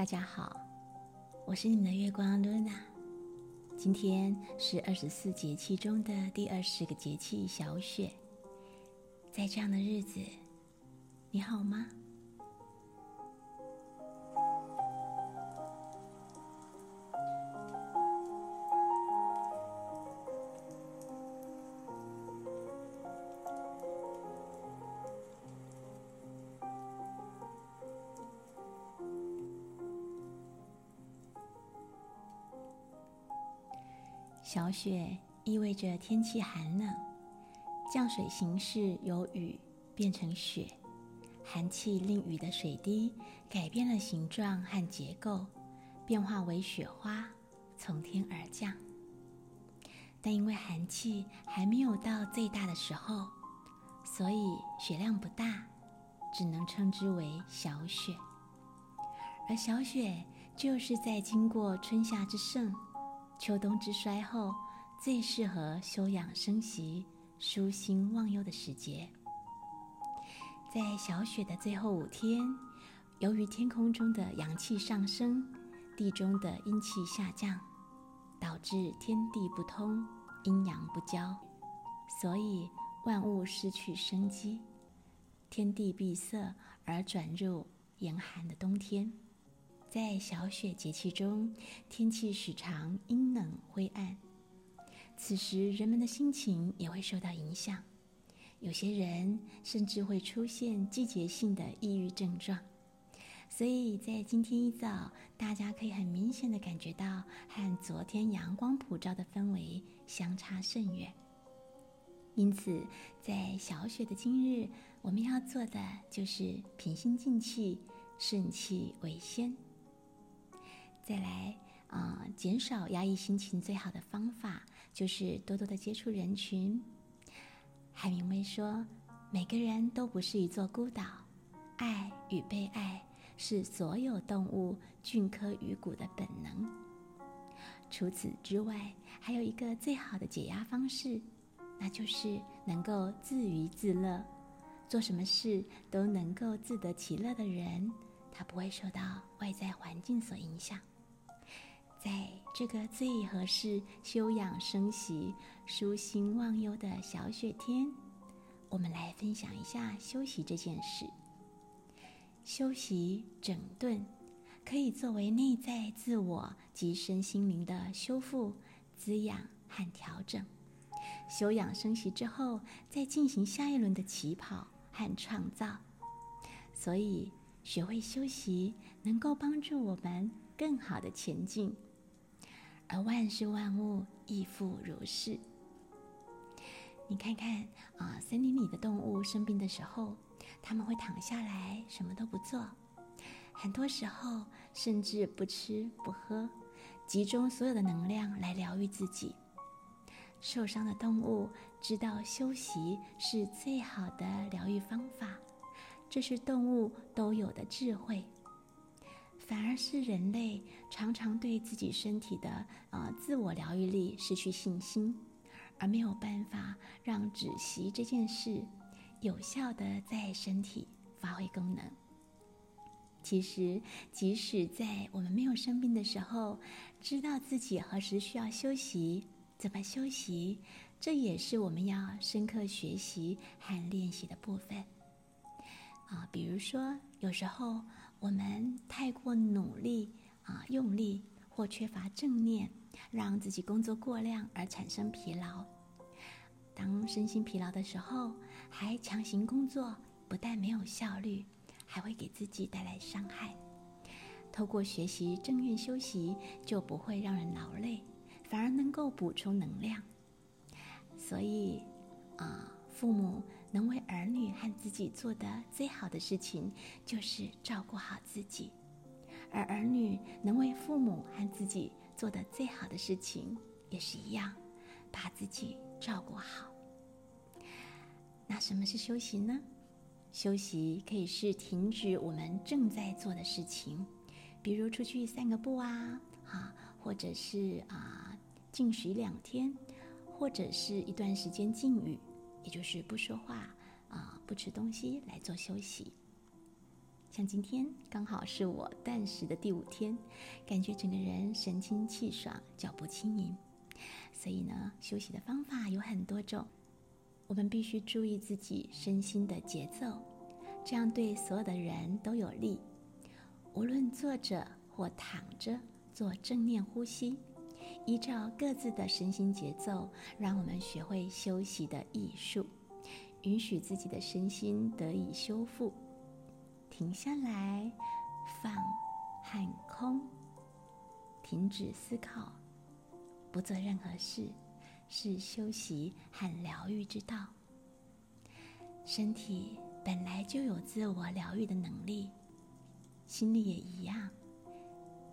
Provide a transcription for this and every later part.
大家好，我是你们的月光 Luna。今天是二十四节气中的第二十个节气小雪，在这样的日子，你好吗？小雪意味着天气寒冷，降水形式由雨变成雪，寒气令雨的水滴改变了形状和结构，变化为雪花从天而降。但因为寒气还没有到最大的时候，所以雪量不大，只能称之为小雪。而小雪就是在经过春夏之盛。秋冬之衰后，最适合休养生息、舒心忘忧的时节。在小雪的最后五天，由于天空中的阳气上升，地中的阴气下降，导致天地不通、阴阳不交，所以万物失去生机，天地闭塞而转入严寒的冬天。在小雪节气中，天气时常阴冷灰暗，此时人们的心情也会受到影响，有些人甚至会出现季节性的抑郁症状。所以在今天一早，大家可以很明显的感觉到和昨天阳光普照的氛围相差甚远。因此，在小雪的今日，我们要做的就是平心静气，顺气为先。再来啊，减少压抑心情最好的方法就是多多的接触人群。海明威说：“每个人都不是一座孤岛，爱与被爱是所有动物菌科鱼骨的本能。”除此之外，还有一个最好的解压方式，那就是能够自娱自乐，做什么事都能够自得其乐的人，他不会受到外在环境所影响。在这个最合适休养生息、舒心忘忧的小雪天，我们来分享一下休息这件事。休息整顿，可以作为内在自我及身心灵的修复、滋养和调整。休养生息之后，再进行下一轮的起跑和创造。所以，学会休息，能够帮助我们更好的前进。而万事万物亦复如是。你看看啊，森林里的动物生病的时候，他们会躺下来，什么都不做，很多时候甚至不吃不喝，集中所有的能量来疗愈自己。受伤的动物知道休息是最好的疗愈方法，这是动物都有的智慧。反而是人类常常对自己身体的呃自我疗愈力失去信心，而没有办法让止息这件事有效的在身体发挥功能。其实，即使在我们没有生病的时候，知道自己何时需要休息，怎么休息，这也是我们要深刻学习和练习的部分。啊，比如说，有时候。我们太过努力啊，用力或缺乏正念，让自己工作过量而产生疲劳。当身心疲劳的时候，还强行工作，不但没有效率，还会给自己带来伤害。透过学习正念休息，就不会让人劳累，反而能够补充能量。所以，啊。父母能为儿女和自己做的最好的事情，就是照顾好自己；而儿女能为父母和自己做的最好的事情，也是一样，把自己照顾好。那什么是休息呢？休息可以是停止我们正在做的事情，比如出去散个步啊，哈，或者是啊禁食两天，或者是一段时间禁语。也就是不说话啊，不吃东西来做休息。像今天刚好是我断食的第五天，感觉整个人神清气爽，脚步轻盈。所以呢，休息的方法有很多种，我们必须注意自己身心的节奏，这样对所有的人都有利。无论坐着或躺着，做正念呼吸，依照各自的身心节奏，让我们学会休息的艺术，允许自己的身心得以修复。停下来，放和空，停止思考，不做任何事，是休息和疗愈之道。身体本来就有自我疗愈的能力，心里也一样。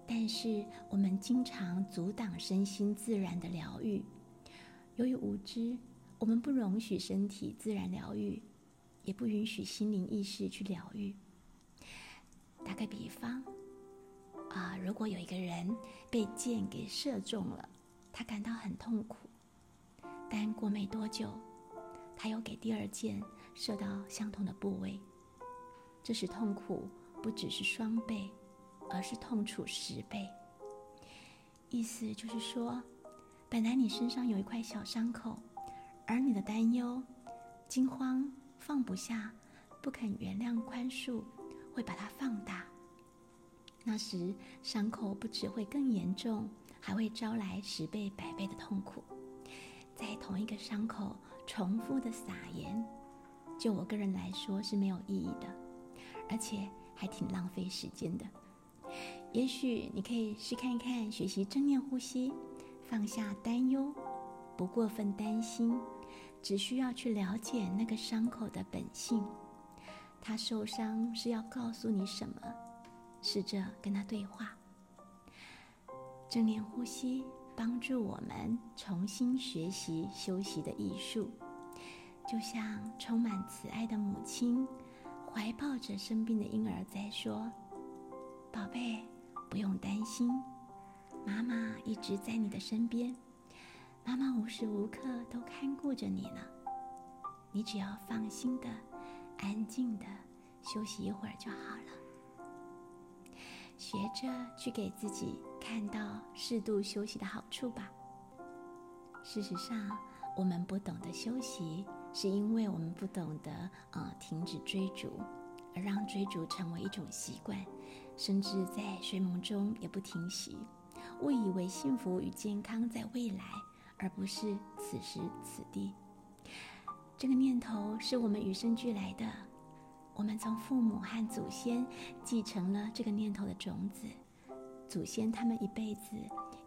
但是我们经常阻挡身心自然的疗愈，由于无知，我们不容许身体自然疗愈，也不允许心灵意识去疗愈。打个比方，啊，如果有一个人被箭给射中了，他感到很痛苦，但过没多久，他又给第二箭射到相同的部位，这时痛苦不只是双倍，而是痛楚十倍。意思就是说，本来你身上有一块小伤口，而你的担忧、惊慌、放不下、不肯原谅、宽恕。会把它放大，那时伤口不只会更严重，还会招来十倍、百倍的痛苦。在同一个伤口重复的撒盐，就我个人来说是没有意义的，而且还挺浪费时间的。也许你可以试看看，学习正念呼吸，放下担忧，不过分担心，只需要去了解那个伤口的本性。他受伤是要告诉你什么？试着跟他对话。正念呼吸帮助我们重新学习休息的艺术，就像充满慈爱的母亲怀抱着生病的婴儿在说：“宝贝，不用担心，妈妈一直在你的身边，妈妈无时无刻都看顾着你呢。你只要放心的。”安静的休息一会儿就好了。学着去给自己看到适度休息的好处吧。事实上，我们不懂得休息，是因为我们不懂得呃停止追逐，让追逐成为一种习惯，甚至在睡梦中也不停息，误以为幸福与健康在未来，而不是此时此地。这个念头是我们与生俱来的，我们从父母和祖先继承了这个念头的种子。祖先他们一辈子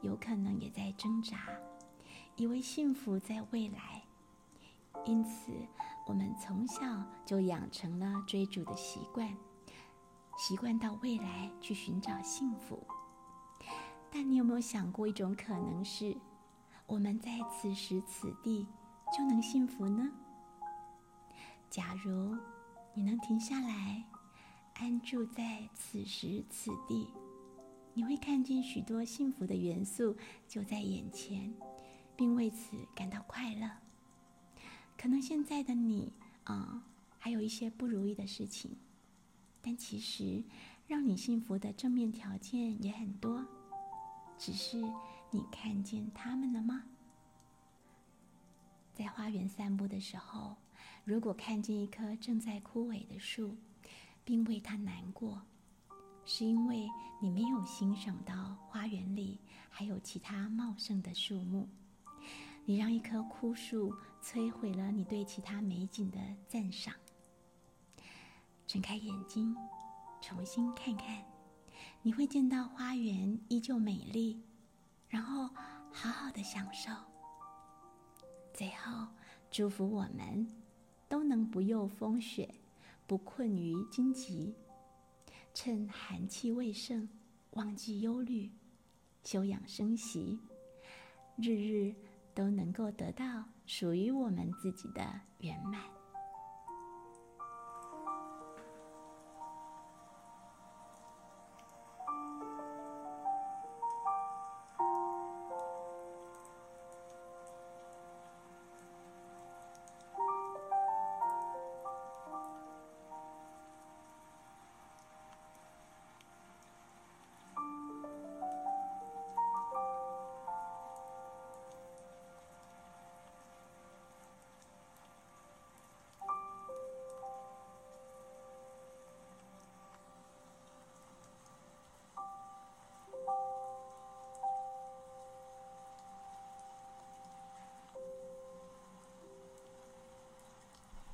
有可能也在挣扎，以为幸福在未来，因此我们从小就养成了追逐的习惯，习惯到未来去寻找幸福。但你有没有想过一种可能是，我们在此时此地就能幸福呢？假如你能停下来，安住在此时此地，你会看见许多幸福的元素就在眼前，并为此感到快乐。可能现在的你啊，还有一些不如意的事情，但其实让你幸福的正面条件也很多，只是你看见他们了吗？在花园散步的时候。如果看见一棵正在枯萎的树，并为它难过，是因为你没有欣赏到花园里还有其他茂盛的树木。你让一棵枯树摧毁了你对其他美景的赞赏。睁开眼睛，重新看看，你会见到花园依旧美丽，然后好好的享受。最后，祝福我们。都能不忧风雪，不困于荆棘，趁寒气未盛，忘记忧虑，休养生息，日日都能够得到属于我们自己的圆满。